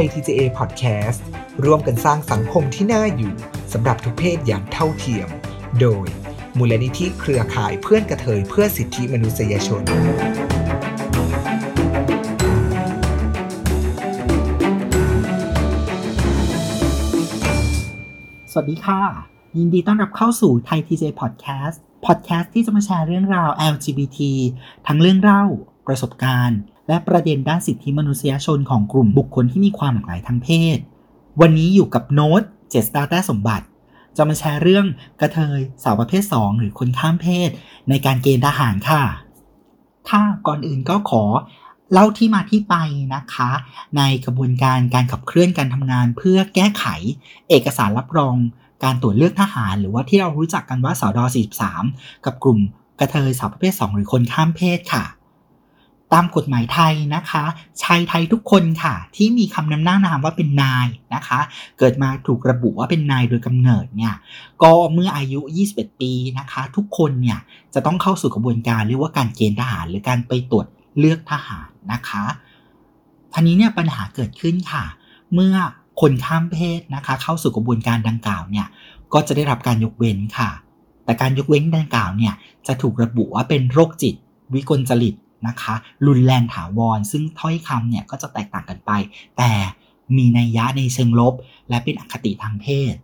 ย TJA Podcast ร่วมกันสร้างสังคมที่น่าอยู่สำหรับทุกเพศอย่างเท่าเทียม โดยมูลนิธิเครือข่ายเพื่อนกระเทยเพื่อสิทธิมนุษยชนสวัสดีค่ะ ยินดีต้อนรับเข้าสู่ไทย TJ Podcast Podcast ที่จะมาแชร์เรื่องราว LGBT ทั้งเรื่องเล่า ประสบการณ์ และประเด็นด้านสิทธิมนุษยชนของกลุ่มบุคคลที่มีความหลากหลายทางเพศ วันนี้อยู่กับโน้ตเจสตาแต้สมบัติ จะมาแชร์เรื่องกระเทยสาวประเภท 2 หรือคนข้ามเพศ ในการเกณฑ์ทหารค่ะ ถ้าก่อนอื่นก็ขอเล่าที่มาที่ไปนะคะ ในกระบวนการการขับเคลื่อนการทำงานเพื่อแก้ไข เอกสารรับรองการตรวจเลือกทหาร หรือว่าที่เรารู้จักกันว่าสอดอ43 กับกลุ่มกระเทยสาวประเภท 2 หรือคนข้ามเพศค่ะ ตามกฎหมายไทยนะคะ ชายไทยทุกคนค่ะ ที่มีคำนำหน้านามว่าเป็นนายนะคะ เกิดมาถูกระบุว่าเป็นนายโดยกำเนิดเนี่ยก็เมื่ออายุ 21 ปีนะคะ ทุกคนเนี่ยจะต้องเข้าสู่กระบวนการเรียกว่าการเกณฑ์ทหาร หรือการไปตรวจเลือกทหารนะคะทีนี้เนี่ยปัญหาเกิดขึ้นค่ะ เมื่อคนข้ามเพศนะคะ เข้าสู่กระบวนการดังกล่าวเนี่ยก็จะได้รับการยกเว้นค่ะ แต่การยกเว้นดังกล่าวเนี่ยจะถูกระบุว่าเป็นโรคจิต วิกลจริต นะคะ รุนแรงถาวร ซึ่งถ้อยคำเนี่ยก็จะแตกต่างกันไป แต่มีนัยยะในเชิงลบ และเป็นอคติทางเพศ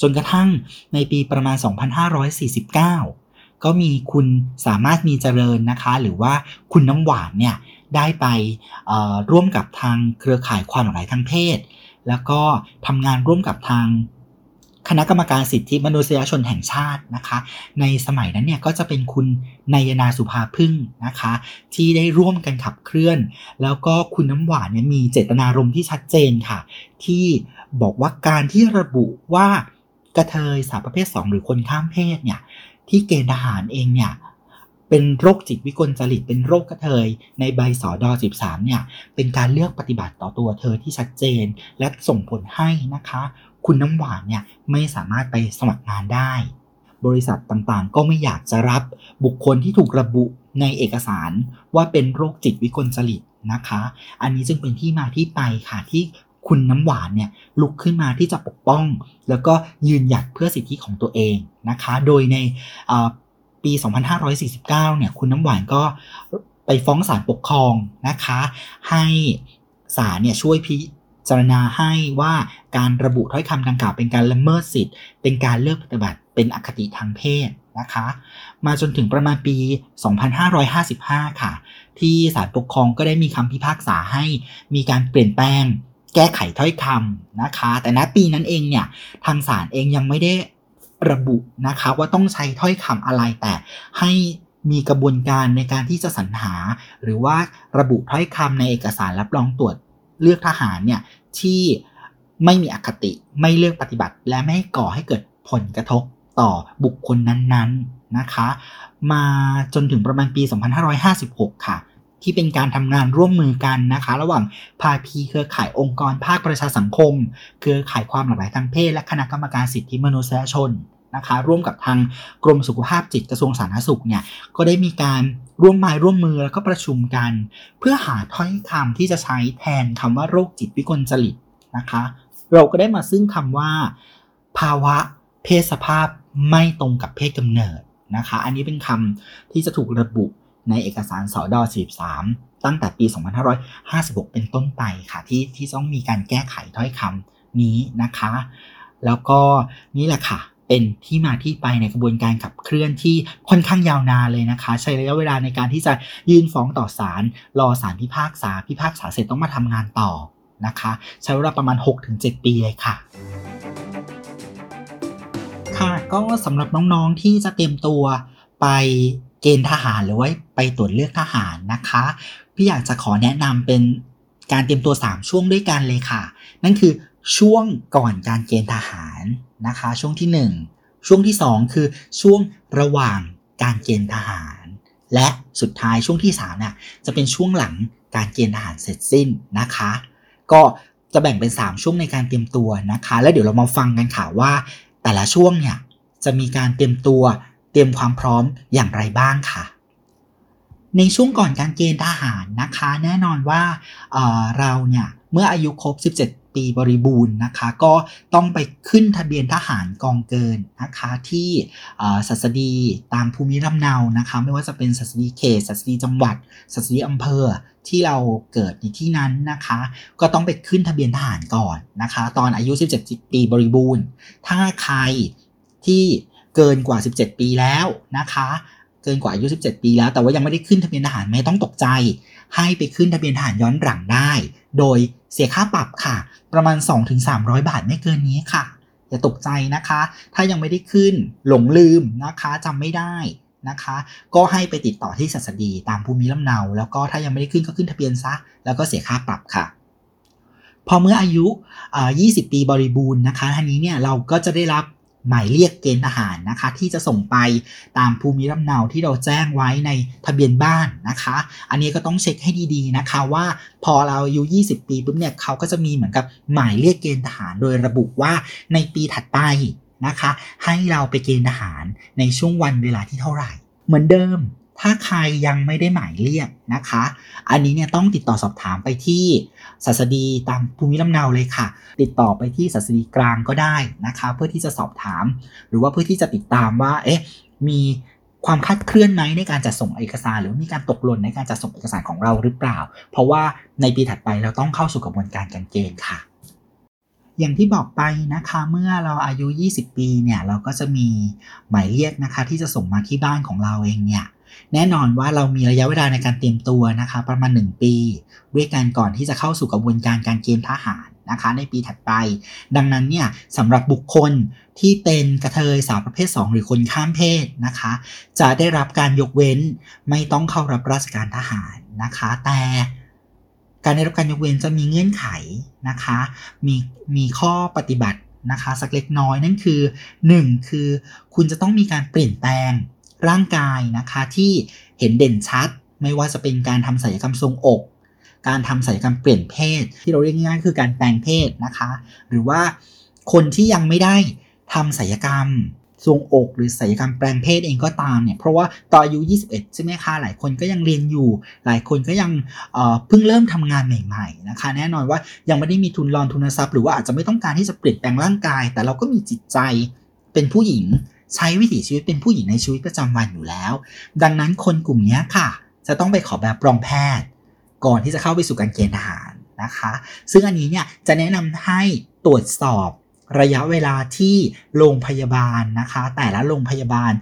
จนกระทั่งในปีประมาณ 2549 ก็มีคุณสามารถมีเจริญนะคะ หรือว่าคุณน้ำหวานเนี่ยได้ไปร่วมกับทางเครือข่ายความหลากหลายทางเพศ แล้วก็ทำงานร่วมกับทาง คณะกรรมการสิทธิมนุษยชนแห่งชาตินะคะ ในสมัยนั้นเนี่ยก็จะเป็นคุณนายนาสุภาพึ่งนะคะ ที่ได้ร่วมกันขับเคลื่อน แล้วก็คุณน้ำหวานเนี่ยมีเจตนารมณ์ที่ชัดเจนค่ะ ที่บอกว่าการที่ระบุว่ากระเทยสาวประเภท 2 หรือคนข้ามเพศเนี่ยที่เกณฑ์ทหารเองเนี่ยเป็นโรคจิตวิกลจริตเป็นโรคกระเทยในใบสอดอ13เนี่ยเป็นการเลือกปฏิบัติต่อตัวเธอที่ชัดเจน และส่งผลให้นะคะ คุณน้ำหวานเนี่ยไม่สามารถไปสมัครงานได้ บริษัทต่างๆ ก็ไม่อยากจะรับบุคคลที่ถูกระบุในเอกสารว่าเป็นโรคจิตวิกลจริตนะคะ อันนี้จึงเป็นที่มาที่ไปค่ะที่คุณน้ำหวานเนี่ยลุกขึ้นมาที่จะปกป้อง แล้วก็ยืนหยัดเพื่อสิทธิของตัวเองนะคะ โดยในปี 2549 เนี่ยคุณน้ำหวานก็ไปฟ้องศาลปกครองนะคะ ให้ศาลเนี่ยช่วยพิ จารณาให้ว่าการระบุถ้อยคำดังกล่าวเป็นการละเมิดสิทธิ์ เป็นการเลือกปฏิบัติเป็นอคติทางเพศนะคะ มาจนถึงประมาณปี 2555 ค่ะ ที่ศาลปกครองก็ได้มีคำพิพากษาให้มีการเปลี่ยนแปลงแก้ไขถ้อยคำนะคะ แต่ณปีนั้นเองเนี่ย ทางศาลเองยังไม่ได้ระบุนะคะว่าต้องใช้ถ้อยคำอะไรแต่ให้มีกระบวนการในการที่จะสรรหา หรือว่าระบุถ้อยคำในเอกสารรับรองตรวจ เลือกทหารเนี่ยที่ไม่มีอคติไม่เลือกปฏิบัติ และไม่ก่อให้เกิดผลกระทบต่อบุคคลนั้นๆนะคะ มาจนถึงประมาณปี 2556 ค่ะ ที่เป็นการทำงานร่วมมือกันนะคะ ระหว่างภาคีเครือข่ายองค์กรภาคประชาสังคม เครือข่ายความหลากหลายทางเพศและคณะกรรมการสิทธิมนุษยชน นะคะ ร่วมกับทางกรมสุขภาพจิตกระทรวงสาธารณสุขเนี่ยก็ได้มีการร่วมมือร่วมมือแล้วก็ประชุมกัน เพื่อหาถ้อยคำที่จะใช้แทนคำว่าโรคจิตวิกลจริตนะคะ เราก็ได้มาซึ่งคำว่า ภาวะเพศสภาพไม่ตรงกับเพศกำเนิดนะคะ อันนี้เป็นคำที่จะถูกระบุในเอกสารสอดอ43 ตั้งแต่ปี 2556 เป็นต้นไปค่ะที่ที่ต้องมีการแก้ไขถ้อยคำนี้นะคะ แล้วก็นี่แหละค่ะ เป็นที่มาที่ไปในกระบวนการขับเคลื่อนที่ค่อนข้างยาวนานเลยนะคะ ใช้ระยะเวลาในการที่จะยื่นฟ้องต่อศาลรอศาลพิพากษา พิพากษาเสร็จต้องมาทำงานต่อนะคะ ใช้เวลาประมาณ 6-7 ปีเลยค่ะค่ะก็สำหรับน้องๆที่จะเตรียมตัวไปเกณฑ์ทหารหรือว่าไปตรวจเลือกทหารนะคะ พี่อยากจะขอแนะนำเป็นการเตรียมตัว 3 ช่วงด้วยกันเลยค่ะ นั่นคือ ช่วงก่อนการเกณฑ์ทหารนะคะ ช่วงที่ 1 ช่วงที่ 2 คือช่วงระหว่างการเกณฑ์ทหาร และสุดท้ายช่วงที่3เนี่ยจะเป็นช่วงหลังการเกณฑ์ทหารเสร็จสิ้นนะคะ ก็จะแบ่งเป็น 3 ช่วงในการเตรียมตัวนะคะ แล้วเดี๋ยวเรามาฟังกันค่ะว่า แต่ละช่วงเนี่ยจะมีการเตรียมตัวเตรียมความพร้อมอย่างไรบ้างค่ะ ในช่วงก่อนการเกณฑ์ทหารนะคะ แน่นอนว่าเเราเนี่ยเมื่ออายุครบ 17ปีบริบูรณ์นะคะ ก็ต้องไปขึ้นทะเบียนทหารกองเกินนะคะที่สัสดีตามภูมิลำเนานะคะ ไม่ว่าจะเป็นสัสดีเขตสัสดีจังหวัดสัสดีอำเภอที่เราเกิดในที่นั้นนะคะ ก็ต้องไปขึ้นทะเบียนทหารก่อนนะคะ ตอนอายุ 17 ปีบริบูรณ์ ถ้าใครที่เกินกว่า 17 ปีแล้วนะคะ เกินกว่าอายุ 17 ปีแล้ว แต่ว่ายังไม่ได้ขึ้นทะเบียนทหารไม่ต้องตกใจ ให้ไปขึ้นทะเบียนทหารย้อนหลังได้ โดยเสียค่าปรับค่ะ ประมาณ 2-300 บาทไม่เกินนี้ค่ะ อย่าตกใจนะคะ ถ้ายังไม่ได้ขึ้นหลงลืมนะคะจำไม่ได้นะคะ ก็ให้ไปติดต่อที่สัสดีตามภูมิลำเนา แล้วก็ถ้ายังไม่ได้ขึ้นก็ขึ้นทะเบียนซะ แล้วก็เสียค่าปรับค่ะ พอเมื่ออายุ 20 ปีบริบูรณ์นะคะทีนี้เนี่ยเราก็จะได้รับ หมายเรียกเกณฑ์ทหารนะคะ ที่จะส่งไปตามภูมิลำเนาที่เราแจ้งไว้ในทะเบียนบ้านนะคะ อันนี้ก็ต้องเช็คให้ดีๆนะคะว่าพอเราอายุ 20 ปีปุ๊บเนี่ยเขาก็จะมีเหมือนกับหมายเรียกเกณฑ์ทหารโดยระบุว่าในปีถัดไปนะคะ ให้เราไปเกณฑ์ทหารในช่วงวันเวลาที่เท่าไหร่ เหมือนเดิม ถ้าใครยังไม่ได้หมายเรียกนะคะ อันนี้เนี่ยต้องติดต่อสอบถามไปที่สัสดีตามภูมิลำเนาเลยค่ะ ติดต่อไปที่สัสดีกลางก็ได้นะคะ เพื่อที่จะสอบถาม หรือว่าเพื่อที่จะติดตามว่า เอ๊ะ มีความคาดเคลื่อนไหมในการจัดส่งเอกสาร หรือมีการตกหล่นในการจัดส่งเอกสารของเราหรือเปล่า เพราะว่าในปีถัดไปเราต้องเข้าสู่กระบวนการการเกณฑ์ค่ะ อย่างที่บอกไปนะคะเมื่อเราอายุ 20 ปีเนี่ยเราก็จะมีหมายเรียกนะคะ ที่จะส่งมาที่บ้านของเราเองเนี่ย แน่นอนว่าเรามีระยะเวลาในการเตรียมตัวนะคะ ประมาณ 1 ปี ด้วยการก่อนที่จะเข้าสู่กระบวนการการเกณฑ์ทหารนะคะ ในปีถัดไป ดังนั้นเนี่ยสำหรับบุคคลที่เป็นกระเทยสาวประเภท 2 หรือคนข้ามเพศนะคะ จะได้รับการยกเว้นไม่ต้องเข้ารับราชการทหารนะคะ แต่การได้รับการยกเว้นจะมีเงื่อนไขนะคะ มีมีข้อปฏิบัตินะคะ สักเล็กน้อยนั่นคือ 1 คือคุณจะต้องมีการเปลี่ยนแปลง ร่างกายนะคะที่เห็นเด่นชัด ไม่ว่าจะเป็นการทำศัลยกรรมทรงอก การทำศัลยกรรมเปลี่ยนเพศ ที่เราเรียกง่ายๆคือการแปลงเพศนะคะ หรือว่าคนที่ยังไม่ได้ทำศัลยกรรมทรงอกหรือศัลยกรรมแปลงเพศเองก็ตามเนี่ยเพราะว่าตอนอายุ 21 ใช่ไหมคะ หลายคนก็ยังเรียนอยู่ หลายคนก็ยังเพิ่งเริ่มทำงานใหม่ๆนะคะ แน่นอนว่ายังไม่ได้มีทุนรอนทุนทรัพย์หรือว่าอาจจะไม่ต้องการที่จะเปลี่ยนแปลงร่างกาย แต่เราก็มีจิตใจเป็นผู้หญิง ใช้วิถีชีวิตเป็นผู้หญิงในชีวิตประจำวันอยู่แล้ว ดังนั้นคนกลุ่มนี้ค่ะ จะต้องไปขอแบบรองแพทย์ ก่อนที่จะเข้าไปสู่การเกณฑ์ทหารนะคะ ซึ่งอันนี้เนี่ยจะแนะนำให้ตรวจสอบระยะเวลาที่โรงพยาบาลนะคะ แต่ละโรงพยาบาล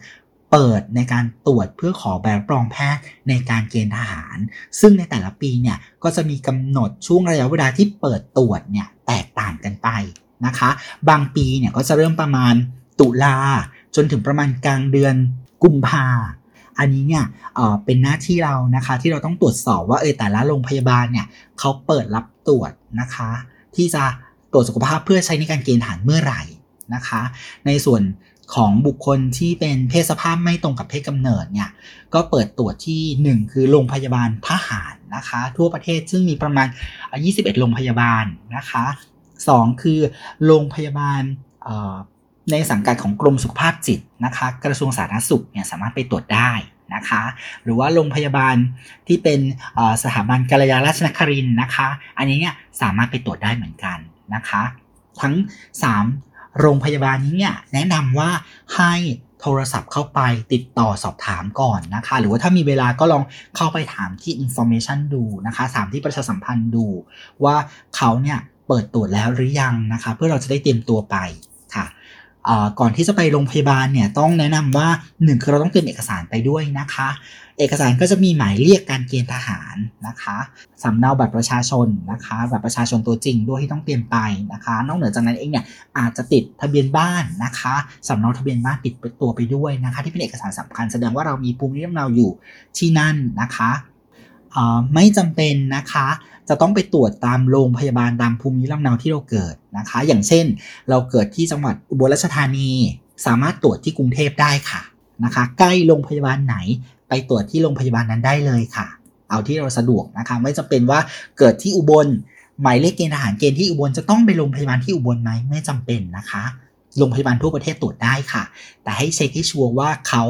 เปิดในการตรวจเพื่อขอแบบรองแพทย์ในการเกณฑ์ทหาร ซึ่งในแต่ละปีเนี่ยก็จะมีกำหนดช่วงระยะเวลาที่เปิดตรวจเนี่ยแตกต่างกันไปนะคะ บางปีเนี่ยก็จะเริ่มประมาณตุลา จนถึงประมาณกลางเดือนกุมภาอันนี้เนี่ยเป็นหน้าที่เรานะคะ ที่เราต้องตรวจสอบว่าเออแต่ละโรงพยาบาลเนี่ยเขาเปิดรับตรวจนะคะ ที่จะตรวจสุขภาพเพื่อใช้ในการเกณฑ์ทหารเมื่อไหร่นะคะ ในส่วนของบุคคลที่เป็นเพศสภาพไม่ตรงกับเพศกำเนิดเนี่ยก็เปิดตรวจที่ 1 คือโรงพยาบาลทหารนะคะ ทั่วประเทศซึ่งมีประมาณ 21 โรงพยาบาลนะคะ 2 คือโรงพยาบาล ในสังกัดของกรมสุขภาพจิตนะคะ กระทรวงสาธารณสุขเนี่ยสามารถไปตรวจได้นะคะ หรือว่าโรงพยาบาลที่เป็นสถาบันกัลยาราชนครินนะคะ อันนี้เนี่ยสามารถไปตรวจได้เหมือนกันนะคะ ทั้ง 3 โรงพยาบาลนี้เนี่ยแนะนำว่าให้โทรศัพท์เข้าไปติดต่อสอบถามก่อนนะคะ หรือว่าถ้ามีเวลาก็ลองเข้าไปถามที่ information ดูนะคะถามที่ประชาสัมพันธ์ดูว่าเขาเนี่ยเปิดตรวจแล้วหรือยังนะคะ เพื่อเราจะได้เตรียมตัวไปค่ะ ก่อนที่จะไปโรงพยาบาลเนี่ยต้องแนะนำว่า1คือเราต้องเตรียมเอกสารไปด้วยนะคะ เอกสารก็จะมีหมายเรียกการเกณฑ์ทหารนะคะสำเนาบัตรประชาชนนะคะบัตรประชาชนตัวจริงด้วยที่ต้องเตรียมไปนะคะ นอกเหนือจากนั้นเองเนี่ยอาจจะติดทะเบียนบ้านนะคะสำเนาทะเบียนบ้านติดตัวไปด้วยนะคะ ที่เป็นเอกสารสำคัญแสดงว่าเรามีภูมิลำเนาอยู่ที่นั่นนะคะ ไม่จำเป็นนะคะ จะต้องไปตรวจตามโรงพยาบาลตามภูมิลำเนาที่เราเกิดนะคะ อย่างเช่น เราเกิดที่จังหวัดอุบลราชธานี สามารถตรวจที่กรุงเทพได้ค่ะนะคะ ใกล้โรงพยาบาลไหน ไปตรวจที่โรงพยาบาลนั้นได้เลยค่ะ เอาที่เราสะดวกนะคะ ไม่จำเป็นว่าเกิดที่อุบลหมายเลขเกณฑ์ทหารเกณฑ์ที่อุบลจะต้องไปโรงพยาบาลที่อุบลไหมไม่จำเป็นนะคะโรงพยาบาลทั่วประเทศตรวจได้ค่ะ แต่ให้เช็คให้ชัวร์ว่าเขา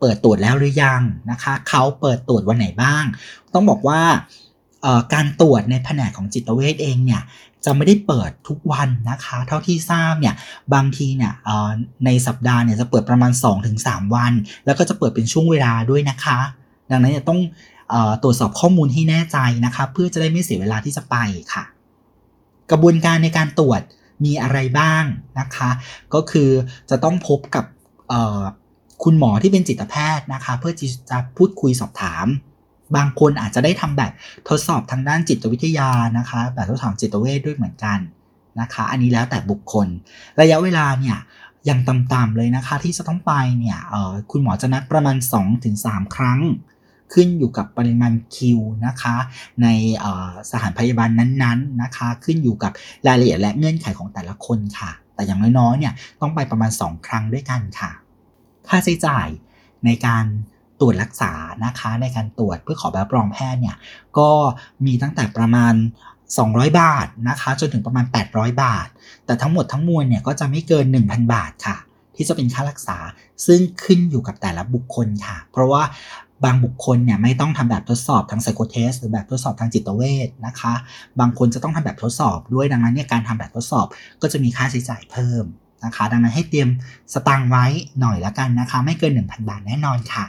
เปิดตรวจแล้วหรือยังนะคะเขาเปิดตรวจวันไหนบ้าง ต้องบอกว่าการตรวจในแผนกของจิตเวชเองเนี่ยจะไม่ได้เปิดทุกวันนะคะ เท่าที่ทราบเนี่ยบางทีเนี่ยในสัปดาห์เนี่ยจะเปิดประมาณ 2-3 วัน แล้วก็จะเปิดเป็นช่วงเวลาด้วยนะคะ ดังนั้นเนี่ยต้องตรวจสอบข้อมูลให้แน่ใจนะคะ เพื่อจะได้ไม่เสียเวลาที่จะไปค่ะ กระบวนการในการตรวจมีอะไรบ้างนะคะ ก็คือจะต้องพบกับ คุณหมอที่เป็นจิตแพทย์นะคะ เพื่อจะพูดคุยสอบถาม บางคนอาจจะได้ทำแบบทดสอบทางด้านจิตวิทยานะคะ แบบทดสอบจิตเวชด้วยเหมือนกันนะคะ อันนี้แล้วแต่บุคคล ระยะเวลาเนี่ยยังต่ำๆเลยนะคะ ที่จะต้องไปเนี่ยคุณหมอจะนัดประมาณ 2-3 ครั้ง ขึ้นอยู่กับปริมาณคิวนะคะ ในสถานพยาบาลนั้นๆนะคะ ขึ้นอยู่กับรายละเอียดและเงื่อนไขของแต่ละคนค่ะ แต่อย่างน้อยๆเนี่ยต้องไปประมาณ 2 ครั้งด้วยกันค่ะ ค่าใช้จ่ายในการตรวจรักษานะคะ ในการตรวจเพื่อขอใบรับรองแพทย์เนี่ยก็มีตั้งแต่ประมาณ 200 บาทนะคะ จนถึงประมาณ 800 บาท แต่ทั้งหมดทั้งมวลเนี่ยก็จะไม่เกิน 1,000 บาทค่ะ ที่จะเป็นค่ารักษาซึ่งขึ้นอยู่กับแต่ละบุคคลค่ะ เพราะว่าบางบุคคลเนี่ยไม่ต้องทำแบบทดสอบทาง psycho test หรือแบบทดสอบทางจิตเวชนะคะ บางคนจะต้องทำแบบทดสอบด้วยดังนั้นเนี่ยการทำแบบทดสอบก็จะมีค่าใช้จ่ายเพิ่ม นะคะ ดังนั้นให้เตรียมสตางไว้หน่อยละกันนะคะ ไม่เกิน 1,000 บาทแน่นอนค่ะ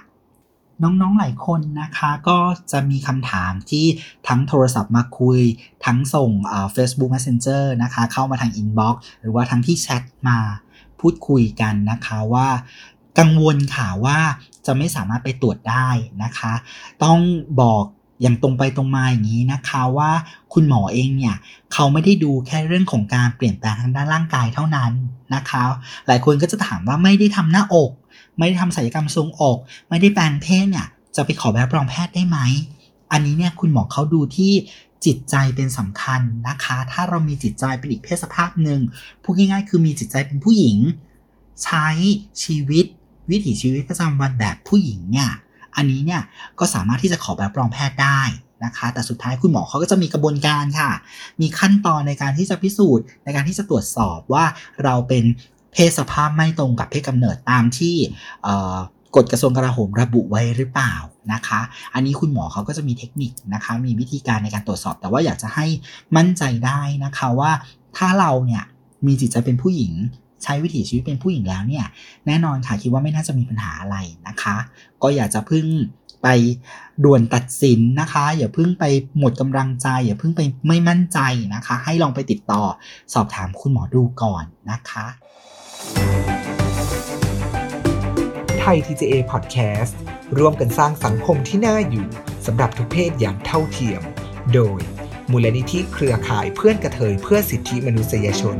น้องๆหลายคนนะคะก็จะมีคำถามที่ทั้งโทรศัพท์มาคุย ทั้งส่ง Facebook Messenger นะคะ เข้ามาทาง Inbox หรือว่าทั้งที่แชทมาพูดคุยกันนะคะว่ากังวลค่ะว่าจะไม่สามารถไปตรวจได้นะคะ ต้องบอก อย่างตรงไปตรงมาอย่างนี้นะคะว่าคุณหมอเองเนี่ยเขาไม่ได้ดูแค่เรื่องของการเปลี่ยนแปลงทางด้านร่างกายเท่านั้นนะคะ หลายคนก็จะถามว่าไม่ได้ทำหน้าอก ไม่ได้ทำศัลยกรรมทรงอก ไม่ได้แปลงเพศเนี่ยจะไปขอแบบรองแพทย์ได้ไหม อันนี้เนี่ยคุณหมอเขาดูที่จิตใจเป็นสำคัญนะคะ ถ้าเรามีจิตใจเป็นอีกเพศสภาพหนึ่งพูดง่ายๆ คือมีจิตใจเป็นผู้หญิง ใช้ชีวิตวิถีชีวิตประจำวันแบบผู้หญิงเนี่ย อันนี้เนี่ยก็สามารถที่จะขอแบบรองแพทย์ได้นะคะ แต่สุดท้ายคุณหมอเขาก็จะมีกระบวนการค่ะ มีขั้นตอนในการที่จะพิสูจน์ ในการที่จะตรวจสอบว่าเราเป็นเพศสภาพไม่ตรงกับเพศกำเนิดตามที่กฎกระทรวงกลาโหมระบุไว้หรือเปล่านะคะ อันนี้คุณหมอเขาก็จะมีเทคนิคนะคะ มีวิธีการในการตรวจสอบ แต่ว่าอยากจะให้มั่นใจได้นะคะว่าถ้าเราเนี่ยมีจิตใจเป็นผู้หญิง ใช้วิถีชีวิตเป็นผู้หญิงแล้วเนี่ย แน่นอนค่ะคิดว่าไม่น่าจะมีปัญหาอะไรนะคะ ก็อยากจะพึ่งไปด่วนตัดสินนะคะ อย่าพึ่งไปหมดกำลังใจ อย่าพึ่งไปไม่มั่นใจนะคะ ให้ลองไปติดต่อสอบถามคุณหมอดูก่อนนะคะไทย TJA Podcast ร่วมกันสร้างสังคมที่น่าอยู่สำหรับทุกเพศอย่างเท่าเทียม โดยมูลนิธิเครือข่ายเพื่อนกระเทยเพื่อสิทธิมนุษยชน